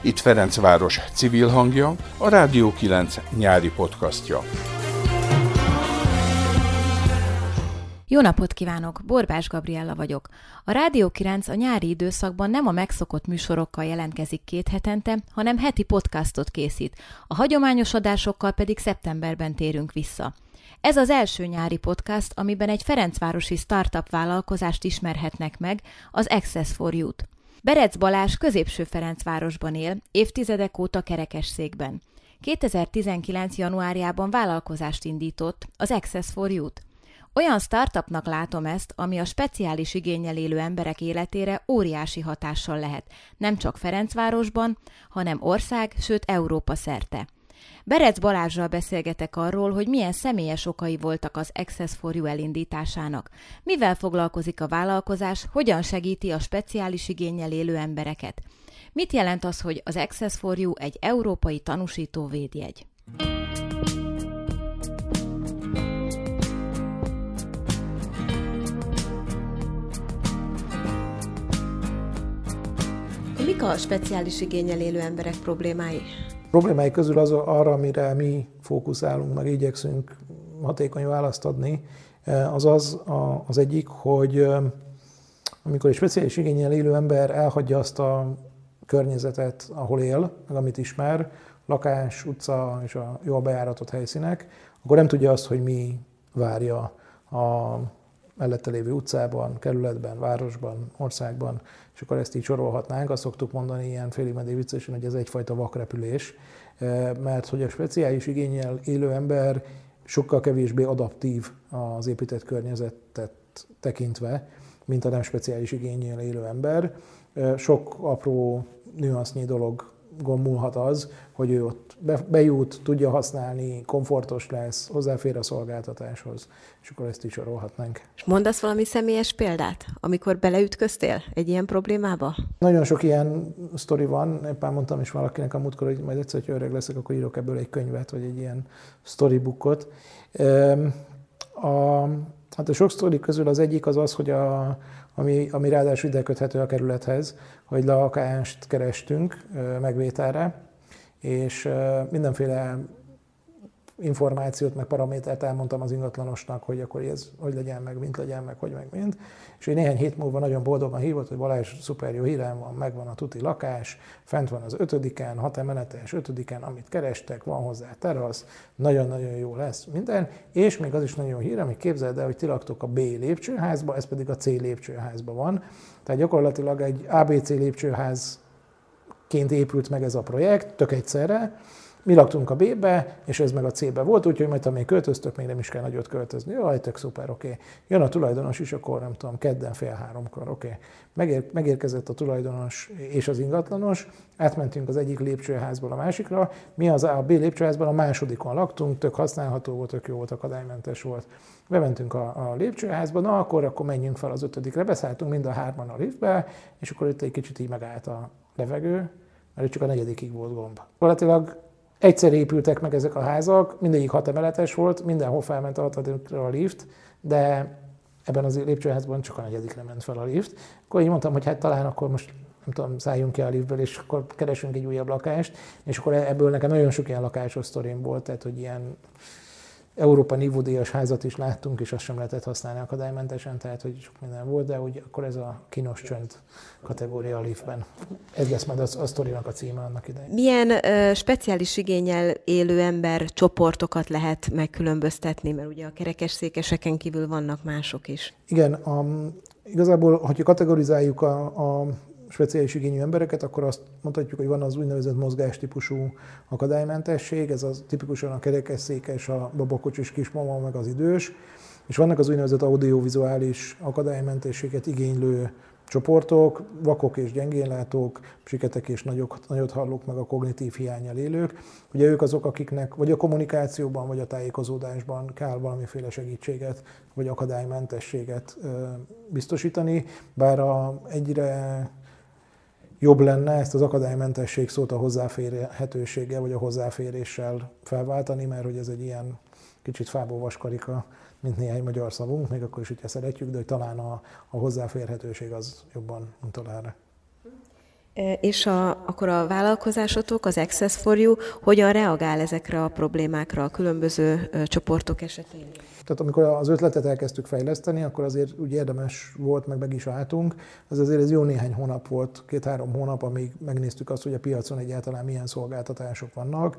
Itt Ferencváros civil hangja, a Rádió 9 nyári podcastja. Jó napot kívánok! Borbás Gabriella vagyok. A Rádió 9 a nyári időszakban nem a megszokott műsorokkal jelentkezik két hetente, hanem heti podcastot készít. A hagyományos adásokkal pedig szeptemberben térünk vissza. Ez az első nyári podcast, amiben egy Ferencvárosi startup vállalkozást ismerhetnek meg, az Access for Youth. Berec Balázs középső Ferencvárosban él, évtizedek óta kerekesszékben. 2019. januárjában vállalkozást indított, az Access for Youth. Olyan startupnak látom ezt, ami a speciális igényel élő emberek életére óriási hatással lehet, nem csak Ferencvárosban, hanem ország, sőt Európa szerte. Berec Balázsral beszélgetek arról, hogy milyen személyes okai voltak az Access for You elindításának. Mivel foglalkozik a vállalkozás, hogyan segíti a speciális igényel élő embereket. Mit jelent az, hogy az Access for You egy európai tanúsító védjegy? Mik a speciális igényel élő emberek problémái? Problémái közül az arra, amire mi fókuszálunk, meg igyekszünk hatékony választ adni, eh, az az az egyik, hogy eh, amikor egy speciális igényel élő ember elhagyja azt a környezetet, ahol él, meg amit ismer, lakás, utca és a jól bejáratott helyszínek, akkor nem tudja azt, hogy mi várja a mellette lévő utcában, kerületben, városban, országban, és akkor ezt így sorolhatnánk. Azt szoktuk mondani ilyen félig meddig viccesen, hogy ez egyfajta vakrepülés, eh, mert hogy a speciális igényel élő ember sokkal kevésbé adaptív az épített környezetet tekintve, mint a nem speciális igényel élő ember. Eh, sok apró nüansznyi dolog múlhat az, hogy ő ott bejut, tudja használni, komfortos lesz, hozzáfér a szolgáltatáshoz, és akkor ezt is sorolhatnánk. És mondasz valami személyes példát, amikor beleütköztél egy ilyen problémába? Nagyon sok ilyen sztori van, éppen mondtam is valakinek a múltkor, hogy majd egyszer, hogy öreg leszek, akkor írok ebből egy könyvet, vagy egy ilyen storybookot. A, hát a sok sztori közül az egyik az az, hogy a, ami, ami ráadásul ide köthető a kerülethez, hogy lakást kerestünk megvételre, és mindenféle információt, meg paramétert elmondtam az ingatlanosnak, hogy akkor ez hogy legyen meg, mint legyen meg, hogy meg mint. És egy néhány hét múlva nagyon boldogan hívott, hogy Balázs, szuper jó hírem van, megvan a tuti lakás, fent van az ötödiken, hat emeletes ötödiken, amit kerestek, van hozzá terasz, nagyon-nagyon jó lesz minden, és még az is nagyon jó hírem, hogy képzeld el, hogy ti laktok a B lépcsőházba, ez pedig a C lépcsőházba van. Tehát gyakorlatilag egy ABC lépcsőházként épült meg ez a projekt, tök egyszerre, mi laktunk a B-be, és ez meg a C-be volt, úgyhogy majd ha még költöztök, még nem is kell nagyot költözni. Jaj, tök szuper, oké. Okay. Jön a tulajdonos is, akkor nem tudom, kedden fél háromkor, oké. Okay. Megér, megérkezett a tulajdonos és az ingatlanos, átmentünk az egyik lépcsőházból a másikra, mi az A, B lépcsőházban a másodikon laktunk, tök használható volt, tök jó volt, akadálymentes volt. Bementünk a, a lépcsőházba, na akkor, akkor menjünk fel az ötödikre, beszálltunk mind a hárman a liftbe, és akkor itt egy kicsit így megállt a levegő, mert csak a negyedikig volt gomb. Valatilag Egyszer épültek meg ezek a házak, mindegyik hat emeletes volt, mindenhol felment a hatodikra a lift, de ebben az lépcsőházban csak a negyedikre ment fel a lift. Akkor így mondtam, hogy hát talán akkor most nem tudom, szálljunk ki a liftből, és akkor keresünk egy újabb lakást, és akkor ebből nekem nagyon sok ilyen lakásos sztorim volt, tehát hogy ilyen Európa nívódíjas házat is láttunk, és azt sem lehetett használni akadálymentesen, tehát hogy sok minden volt, de úgy akkor ez a kínos csönd kategória a Leafben. Ez lesz majd a, a sztorinak a címe annak idején. Milyen ö, speciális igényel élő ember csoportokat lehet megkülönböztetni, mert ugye a kerekesszékeseken kívül vannak mások is. Igen, a, igazából, hogyha kategorizáljuk a, a speciális igényű embereket, akkor azt mondhatjuk, hogy van az úgynevezett mozgástípusú akadálymentesség, ez az tipikusan a kerekesszékes, a babakocsis kismama, meg az idős, és vannak az úgynevezett audiovizuális akadálymentességet igénylő csoportok, vakok és gyengénlátók, siketek és nagyok, nagyot hallók, meg a kognitív hiányjal élők. Ugye ők azok, akiknek vagy a kommunikációban, vagy a tájékozódásban kell valamiféle segítséget, vagy akadálymentességet biztosítani, bár a egyre jobb lenne ezt az akadálymentesség szót a hozzáférhetőséggel vagy a hozzáféréssel felváltani, mert hogy ez egy ilyen kicsit fából vaskarika, mint néhány magyar szavunk, még akkor is, hogyha szeretjük, de hogy talán a, a hozzáférhetőség az jobban utal erre. És a, akkor a vállalkozásotok, az Access for You hogyan reagál ezekre a problémákra a különböző csoportok esetén? Tehát amikor az ötletet elkezdtük fejleszteni, akkor azért úgy érdemes volt, meg meg is álltunk. Az azért ez jó néhány hónap volt, két-három hónap, amíg megnéztük azt, hogy a piacon egyáltalán milyen szolgáltatások vannak,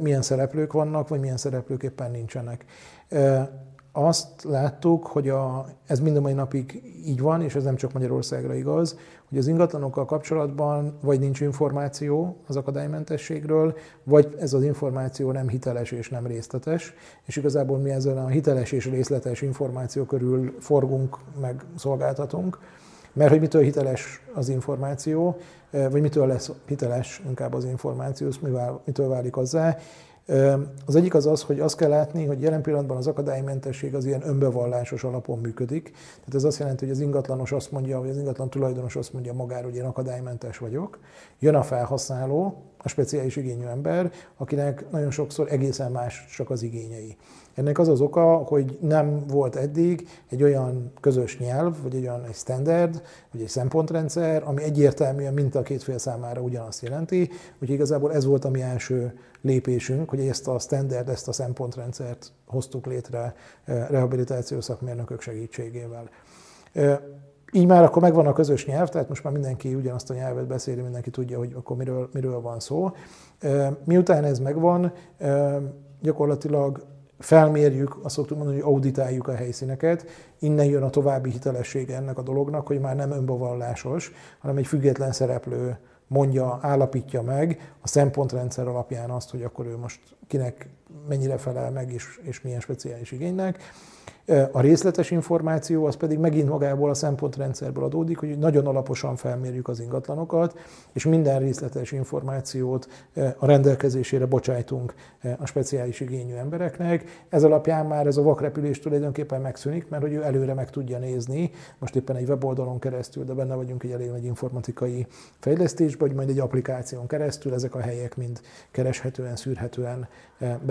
milyen szereplők vannak, vagy milyen szereplők éppen nincsenek azt láttuk, hogy a, ez mind a mai napig így van, és ez nem csak Magyarországra igaz, hogy az ingatlanokkal kapcsolatban vagy nincs információ az akadálymentességről, vagy ez az információ nem hiteles és nem részletes, és igazából mi ezzel a hiteles és részletes információ körül forgunk, meg szolgáltatunk, mert hogy mitől hiteles az információ, vagy mitől lesz hiteles inkább az információ, mitől válik hozzá, az egyik az az, hogy azt kell látni, hogy jelen pillanatban az akadálymentesség az ilyen önbevallásos alapon működik. Tehát ez azt jelenti, hogy az ingatlanos azt mondja, vagy az ingatlan tulajdonos azt mondja magáról, hogy én akadálymentes vagyok. Jön a felhasználó, a speciális igényű ember, akinek nagyon sokszor egészen más csak az igényei. Ennek az az oka, hogy nem volt eddig egy olyan közös nyelv, vagy egy olyan egy standard, vagy egy szempontrendszer, ami egyértelműen mint a két fél számára ugyanazt jelenti. Úgyhogy igazából ez volt a mi első lépésünk, hogy ezt a standard, ezt a szempontrendszert hoztuk létre eh, rehabilitációs szakmérnökök segítségével. Eh, így már akkor megvan a közös nyelv, tehát most már mindenki ugyanazt a nyelvet beszéli, mindenki tudja, hogy akkor miről, miről van szó. Eh, miután ez megvan, gyakorlatilag felmérjük, azt szoktuk mondani, hogy auditáljuk a helyszíneket, innen jön a további hitelessége ennek a dolognak, hogy már nem önbevallásos, hanem egy független szereplő mondja, állapítja meg a szempontrendszer alapján azt, hogy akkor ő most kinek mennyire felel meg és, és milyen speciális igénynek. A részletes információ az pedig megint magából a szempontrendszerből adódik, hogy nagyon alaposan felmérjük az ingatlanokat, és minden részletes információt a rendelkezésére bocsájtunk a speciális igényű embereknek. Ez alapján már ez a vakrepülés tulajdonképpen megszűnik, mert hogy ő előre meg tudja nézni, most éppen egy weboldalon keresztül, de benne vagyunk egy elég nagy informatikai fejlesztésben, hogy majd egy applikáción keresztül ezek a helyek mind kereshetően, szűrhetően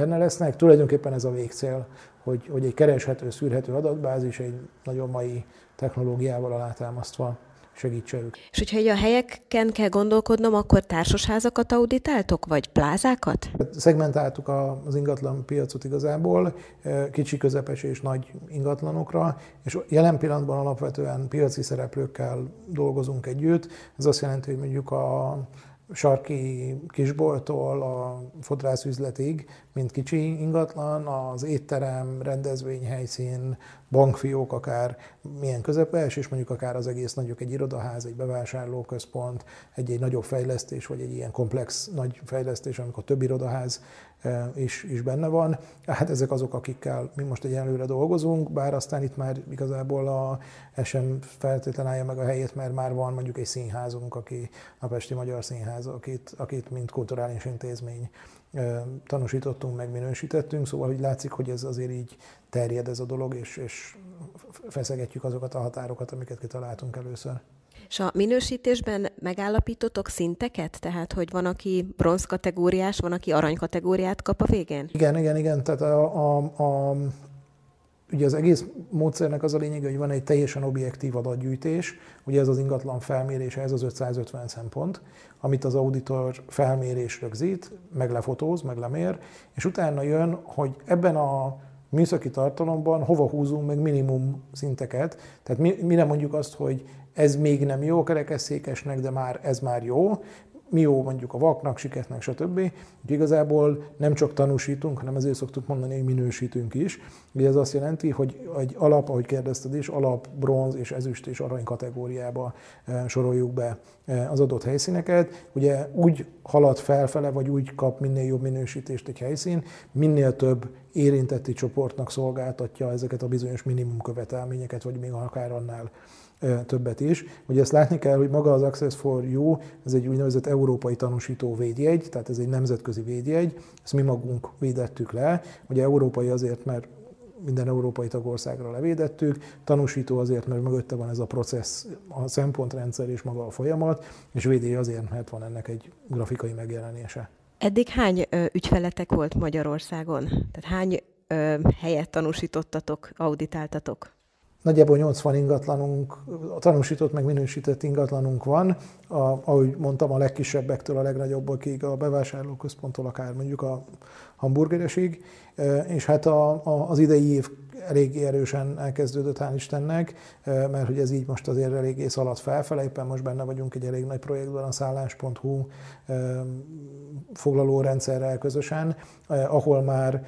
benne lesznek. Tulajdonképpen ez a végcél, hogy, hogy egy kereshető, szűrhető adatbázis egy nagyon mai technológiával alátámasztva segítse ők. És hogyha egy a helyeken kell gondolkodnom, akkor társasházakat auditáltok, vagy plázákat? Szegmentáltuk az ingatlan piacot igazából, e, kicsi, közepes és nagy ingatlanokra, és jelen pillanatban alapvetően piaci szereplőkkel dolgozunk együtt. Ez azt jelenti, hogy mondjuk a sarki kisboltól a fodrászüzletig, mint kicsi ingatlan, az étterem, rendezvényhelyszín, bankfiók, akár milyen közepes, és mondjuk akár az egész nagyok egy irodaház, egy bevásárlóközpont, egy, egy nagyobb fejlesztés, vagy egy ilyen komplex nagy fejlesztés, amikor több irodaház e, is, is benne van. Hát ezek azok, akikkel mi most egyelőre dolgozunk, bár aztán itt már igazából a, ez sem feltétlenül állja meg a helyét, mert már van mondjuk egy színházunk, aki a Pesti Magyar Színház, akit, akit mint kulturális intézmény tanúsítottunk, megminősítettünk, szóval hogy látszik, hogy ez azért így terjed ez a dolog, és, és feszegetjük azokat a határokat, amiket kitaláltunk először. És a minősítésben megállapítotok szinteket? Tehát, hogy van, aki bronz kategóriás, van, aki arany kategóriát kap a végén? Igen, igen, igen. Tehát a, a, a, Ugye az egész módszernek az a lényege, hogy van egy teljesen objektív adatgyűjtés, ugye ez az ingatlan felmérése, ez az 550 szempont, amit az auditor felmérés rögzít, meg lefotóz, meg lemér, és utána jön, hogy ebben a műszaki tartalomban hova húzunk meg minimum szinteket. Tehát mi, nem mondjuk azt, hogy ez még nem jó kerekesszékesnek, de már ez már jó, mi jó mondjuk a vaknak, siketnek, stb. Úgyhogy igazából nem csak tanúsítunk, hanem ezért szoktuk mondani, hogy minősítünk is. Ugye ez azt jelenti, hogy egy alap, ahogy kérdezted is, alap, bronz és ezüst és arany kategóriába e, soroljuk be e, az adott helyszíneket. Ugye úgy halad felfele, vagy úgy kap minél jobb minősítést egy helyszín, minél több érintetti csoportnak szolgáltatja ezeket a bizonyos minimum követelményeket, vagy még akár annál többet is. Ugye ezt látni kell, hogy maga az Access for You, ez egy úgynevezett európai tanúsító védjegy, tehát ez egy nemzetközi védjegy, ezt mi magunk védettük le. Ugye európai azért, mert minden európai tagországra levédettük, tanúsító azért, mert mögötte van ez a processz, a szempontrendszer és maga a folyamat, és védély azért, mert van ennek egy grafikai megjelenése. Eddig hány ö, ügyfeletek volt Magyarországon? Tehát hány ö, helyet tanúsítottatok, auditáltatok? Nagyjából 80 ingatlanunk, a tanúsított meg minősített ingatlanunk van, a, ahogy mondtam, a legkisebbektől a legnagyobbakig, a bevásárlóközponttól akár mondjuk a hamburgeresig, és hát a, a, az idei év eléggé erősen elkezdődött, hál' Istennek, mert hogy ez így most azért eléggé szaladt felfele, éppen most benne vagyunk egy elég nagy projektben, a szállás.hu foglaló rendszerrel közösen, ahol már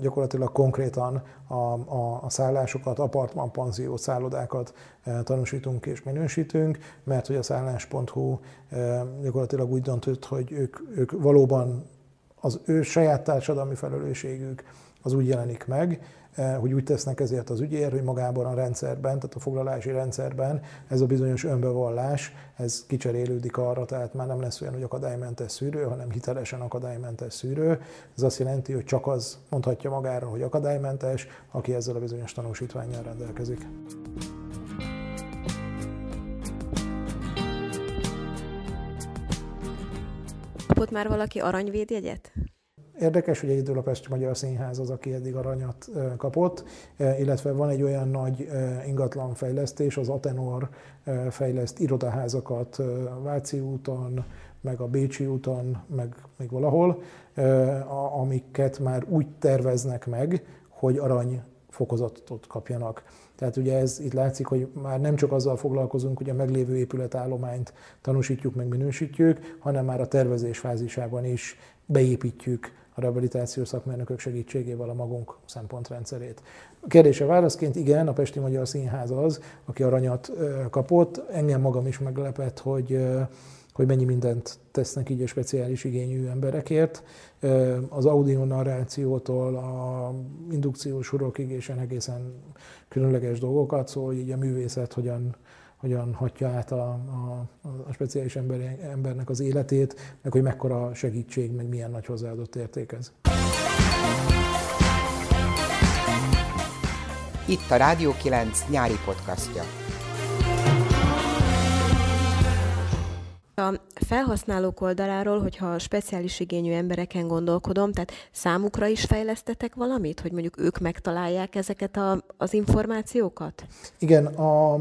gyakorlatilag konkrétan a, a, a szállásokat, apartman, panzió, szállodákat tanúsítunk és minősítünk, mert hogy a szállás.hu gyakorlatilag úgy döntött, hogy ők, ők valóban az ő saját társadalmi felelősségük az úgy jelenik meg, Eh, hogy úgy tesznek ezért az ügyért, hogy magában a rendszerben, tehát a foglalási rendszerben ez a bizonyos önbevallás, ez kicserélődik arra, tehát már nem lesz olyan, hogy akadálymentes szűrő, hanem hitelesen akadálymentes szűrő. Ez azt jelenti, hogy csak az mondhatja magára, hogy akadálymentes, aki ezzel a bizonyos tanúsítványjal rendelkezik. Kapott már valaki aranyvédjegyet? Érdekes, hogy egyedül a Pesti Magyar Színház az, aki eddig aranyat kapott, illetve van egy olyan nagy ingatlan fejlesztés, az Atenor fejleszt irodaházakat Váci úton, meg a Bécsi úton, meg még valahol, amiket már úgy terveznek meg, hogy arany fokozatot kapjanak. Tehát ugye ez itt látszik, hogy már nem csak azzal foglalkozunk, hogy a meglévő épületállományt tanúsítjuk, meg minősítjük, hanem már a tervezés fázisában is beépítjük a rehabilitációs szakmérnökök segítségével a magunk szempontrendszerét. A kérdése válaszként igen, a Pesti Magyar Színház az, aki aranyat kapott. Engem magam is meglepett, hogy hogy mennyi mindent tesznek így a speciális igényű emberekért. Az audio narrációtól a indukciós urokig és egészen különleges dolgokat, szóval így a művészet hogyan hogyan hatja át a, a, a speciális ember, embernek az életét, meg hogy mekkora segítség, meg milyen nagy hozzáadott érték ez. Itt a Rádió 9 nyári podcastja. A felhasználók oldaláról, hogyha speciális igényű embereken gondolkodom, tehát számukra is fejlesztetek valamit, hogy mondjuk ők megtalálják ezeket a, az információkat? Igen, a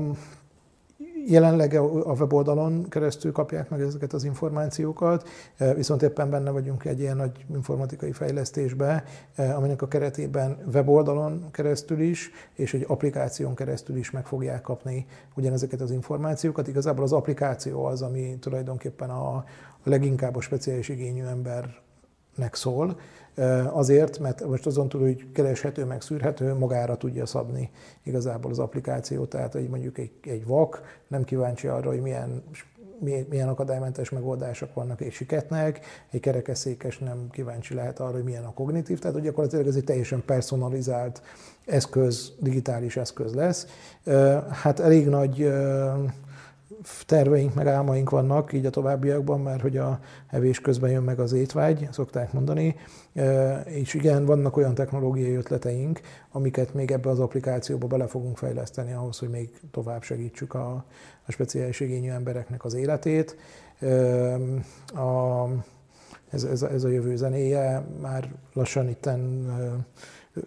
Jelenleg a weboldalon keresztül kapják meg ezeket az információkat, e, viszont éppen benne vagyunk egy ilyen nagy informatikai fejlesztésbe, e, aminek a keretében weboldalon keresztül is, és egy applikáción keresztül is meg fogják kapni ugyanezeket az információkat. Igazából az applikáció az, ami tulajdonképpen a leginkább a speciális igényű embernek szól, Azért, mert most azon túl, hogy kereshető, meg szűrhető, magára tudja szabni igazából az applikáció. Tehát, hogy mondjuk egy, egy vak nem kíváncsi arra, hogy milyen milyen akadálymentes megoldások vannak egy siketnek, egy kerekeszékes nem kíváncsi lehet arra, hogy milyen a kognitív, tehát hogy gyakorlatilag ez egy teljesen personalizált eszköz, digitális eszköz lesz. Hát elég nagy terveink, meg álmaink vannak így a továbbiakban, mert hogy a evés közben jön meg az étvágy, szokták mondani, és igen, vannak olyan technológiai ötleteink, amiket még ebbe az applikációba bele fogunk fejleszteni ahhoz, hogy még tovább segítsük a, a speciális igényű embereknek az életét. A, ez, ez, ez a jövő zenéje, már lassan itten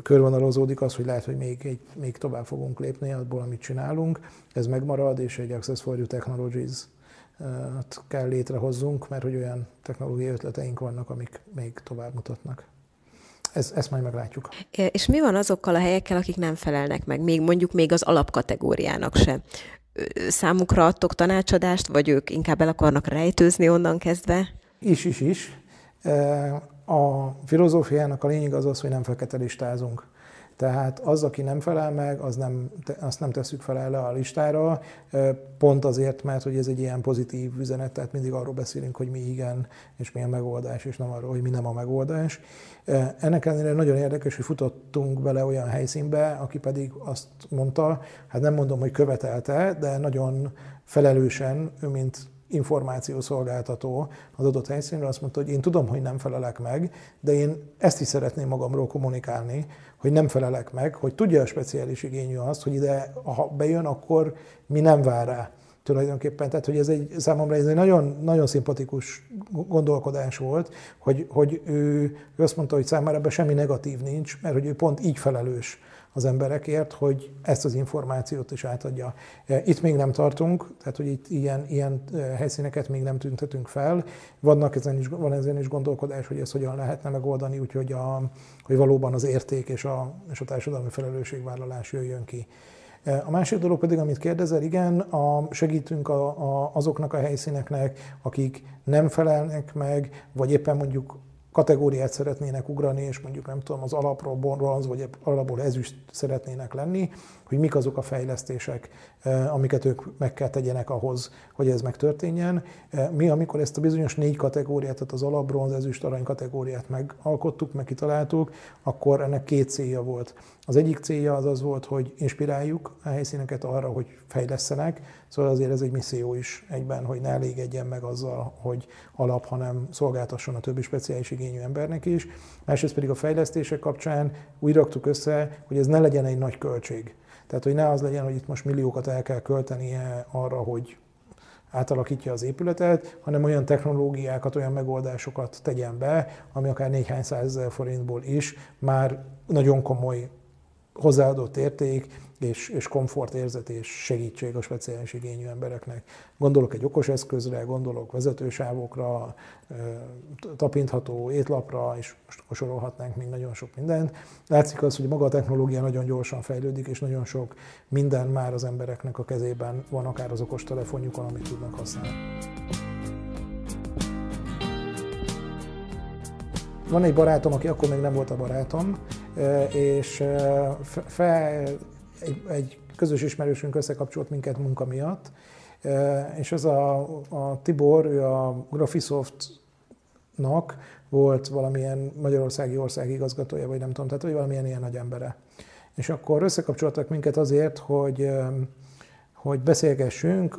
körvonalozódik az, hogy lehet, hogy még, egy, még tovább fogunk lépni abból, amit csinálunk. Ez megmarad, és egy Access for You Technologies kell létrehozzunk, mert hogy olyan technológiai ötleteink vannak, amik még tovább mutatnak. Ez, ezt majd meglátjuk. És mi van azokkal a helyekkel, akik nem felelnek meg, még mondjuk még az alapkategóriának se? Számukra adtok tanácsadást, vagy ők inkább el akarnak rejtőzni onnan kezdve? Is, is, is. A filozófiának a lényeg az az, hogy nem fekete listázunk. Tehát az, aki nem felel meg, az nem, azt nem tesszük fel el a listára, pont azért, mert hogy ez egy ilyen pozitív üzenet, tehát mindig arról beszélünk, hogy mi igen, és mi a megoldás, és nem arról, hogy mi nem a megoldás. Ennek ellenére nagyon érdekes, hogy futottunk bele olyan helyszínbe, aki pedig azt mondta, hát nem mondom, hogy követelte, de nagyon felelősen, mint információszolgáltató az adott helyszínről azt mondta, hogy én tudom, hogy nem felelek meg, de én ezt is szeretném magamról kommunikálni, hogy nem felelek meg, hogy tudja a speciális igényű azt, hogy ide, ha bejön, akkor mi nem vár rá tulajdonképpen. Tehát, hogy ez egy, számomra ez egy nagyon, nagyon szimpatikus gondolkodás volt, hogy, hogy ő, ő azt mondta, hogy számára ebben semmi negatív nincs, mert hogy ő pont így felelős az emberekért, hogy ezt az információt is átadja. Itt még nem tartunk, tehát hogy itt ilyen, ilyen helyszíneket még nem tüntetünk fel. Vannak ezen is, van ezen is gondolkodás, hogy ezt hogyan lehetne megoldani, úgyhogy a, hogy valóban az érték és a, és a társadalmi felelősségvállalás jöjjön ki. A másik dolog pedig, amit kérdezel, igen, a, segítünk a, a, azoknak a helyszíneknek, akik nem felelnek meg, vagy éppen mondjuk kategóriát szeretnének ugrani, és mondjuk nem tudom, az alapról bronz, vagy alapból ezüst szeretnének lenni, hogy mik azok a fejlesztések, eh, amiket ők meg kell tegyenek ahhoz, hogy ez megtörténjen. Eh, mi, amikor ezt a bizonyos négy kategóriát, tehát az alap, bronz, ezüst, arany kategóriát megalkottuk, meg kitaláltuk, akkor ennek két célja volt. Az egyik célja az az volt, hogy inspiráljuk a helyszíneket arra, hogy fejlesztenek, szóval azért ez egy misszió is egyben, hogy ne elégedjen meg azzal, hogy alap, hanem szolgáltasson a többi speciális igényű embernek is. Másrészt pedig a fejlesztések kapcsán úgy raktuk össze, hogy ez ne legyen egy nagy költség. Tehát, hogy ne az legyen, hogy itt most milliókat el kell költenie arra, hogy átalakítja az épületet, hanem olyan technológiákat, olyan megoldásokat tegyen be, ami akár néhány százezer forintból is már nagyon komoly hozzáadott érték, és, és komfortérzet és segítség a speciális igényű embereknek. Gondolok egy okos eszközre, gondolok vezetősávokra, tapintható étlapra, és most sorolhatnánk még nagyon sok mindent. Látszik az, hogy maga a technológia nagyon gyorsan fejlődik, és nagyon sok minden már az embereknek a kezében van, akár az okos telefonjukon, amit tudnak használni. Van egy barátom, aki akkor még nem volt a barátom, és fel egy, egy közös ismerősünk összekapcsolt minket munka miatt, és ez a, a Tibor, ő a Graphisoftnak volt valamilyen magyarországi országi igazgatója, vagy nem tudom, tehát hogy valamilyen ilyen nagy embere. És akkor összekapcsoltak minket azért, hogy, hogy beszélgessünk,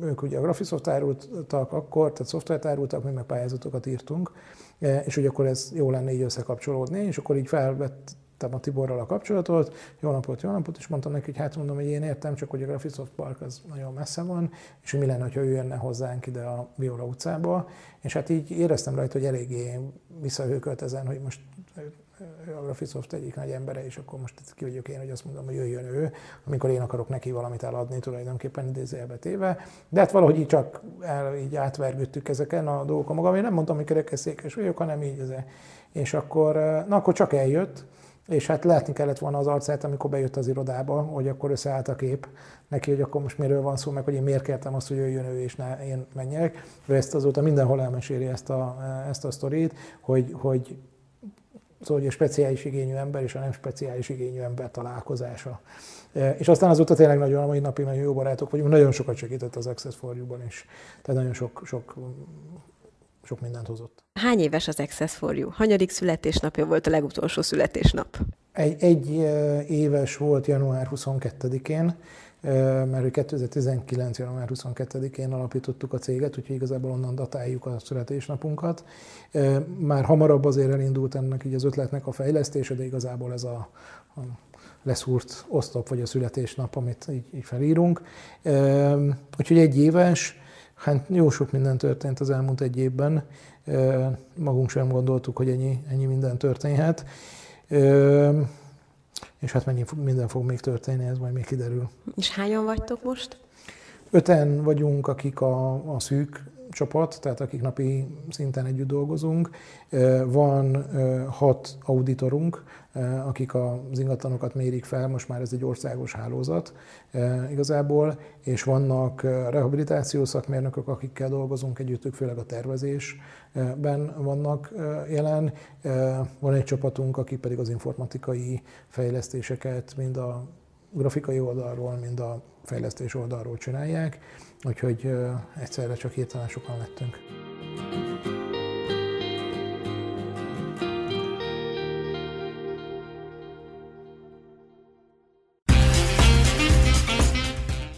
ők ugye a Graphisoft árultak akkor, tehát szoftvert árultak, mi meg pályázatokat írtunk, és hogy akkor ez jó lenne így összekapcsolódni, és akkor így felvett a Tiborral a kapcsolatot, jó napot, jó napot, és mondtam neki, hogy hát mondom, hogy én értem, csak hogy a Graphisoft Park az nagyon messze van, és mi lenne, ha ő jönne hozzánk ide a Viola utcába, és hát így éreztem rajta, hogy eléggé visszahőkölt ezen, hogy most a Graphisoft egyik nagy embere, és akkor most ki vagyok én, hogy azt mondom, hogy jöjjön ő, amikor én akarok neki valamit eladni, tulajdonképpen idézőjelbe téve. De hát valahogy így csak el, így átvergődtük ezeken a dolgokon magam. Én nem mondtam, hogy kerekesszékes vagyok, hanem így. Ez, és akkor, na akkor csak eljött, és hát látni kellett volna az arcát, amikor bejött az irodába, hogy akkor összeállt a kép neki, hogy akkor most miről van szó, meg hogy én miért kértem azt, hogy jöjjön ő és ne én menjek. Ő ezt azóta mindenhol elmeséli ezt a, ezt a sztorit, hogy, hogy szóval hogy a speciális igényű ember és a nem speciális igényű ember találkozása. És aztán azóta tényleg nagyon, a mai napig nagyon jó barátok vagyunk, nagyon sokat segített az Access for is. Tehát nagyon sok, sok sok mindent hozott. Hány éves az Access for You? Hanyadik születésnapja volt a legutolsó születésnap? Egy, egy éves volt január 22-én, mert 2019. január 22-én alapítottuk a céget, úgyhogy igazából onnan datáljuk a születésnapunkat. Már hamarabb azért elindult ennek így az ötletnek a fejlesztése, de igazából ez a, a leszúrt osztop vagy a születésnap, amit így, így felírunk. Úgyhogy egy éves, Hát jó sok minden történt az elmúlt egy évben. Magunk sem gondoltuk, hogy ennyi, ennyi minden történhet. És hát mennyi minden fog még történni, ez majd még kiderül. És hányan vagytok most? Öten vagyunk, akik a, a szűk csapat, tehát akik napi szinten együtt dolgozunk. Van hat auditorunk, akik az ingatlanokat mérik fel, most már ez egy országos hálózat igazából, és vannak rehabilitációs szakmérnökök, akikkel dolgozunk együtt, ők főleg a tervezésben vannak jelen. Van egy csapatunk, akik pedig az informatikai fejlesztéseket mind a grafikai oldalról, mind a fejlesztés oldalról csinálják, úgyhogy egyszerre csak hirtelen sokan lettünk.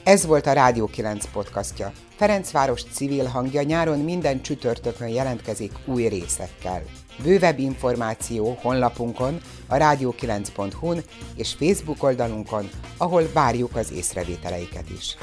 Ez volt a Rádió 9 podcastja. Ferencváros civil hangja nyáron minden csütörtökön jelentkezik új részekkel. Bővebb információ honlapunkon, a rádió9.hu-n és Facebook oldalunkon, ahol várjuk az észrevételeiket is.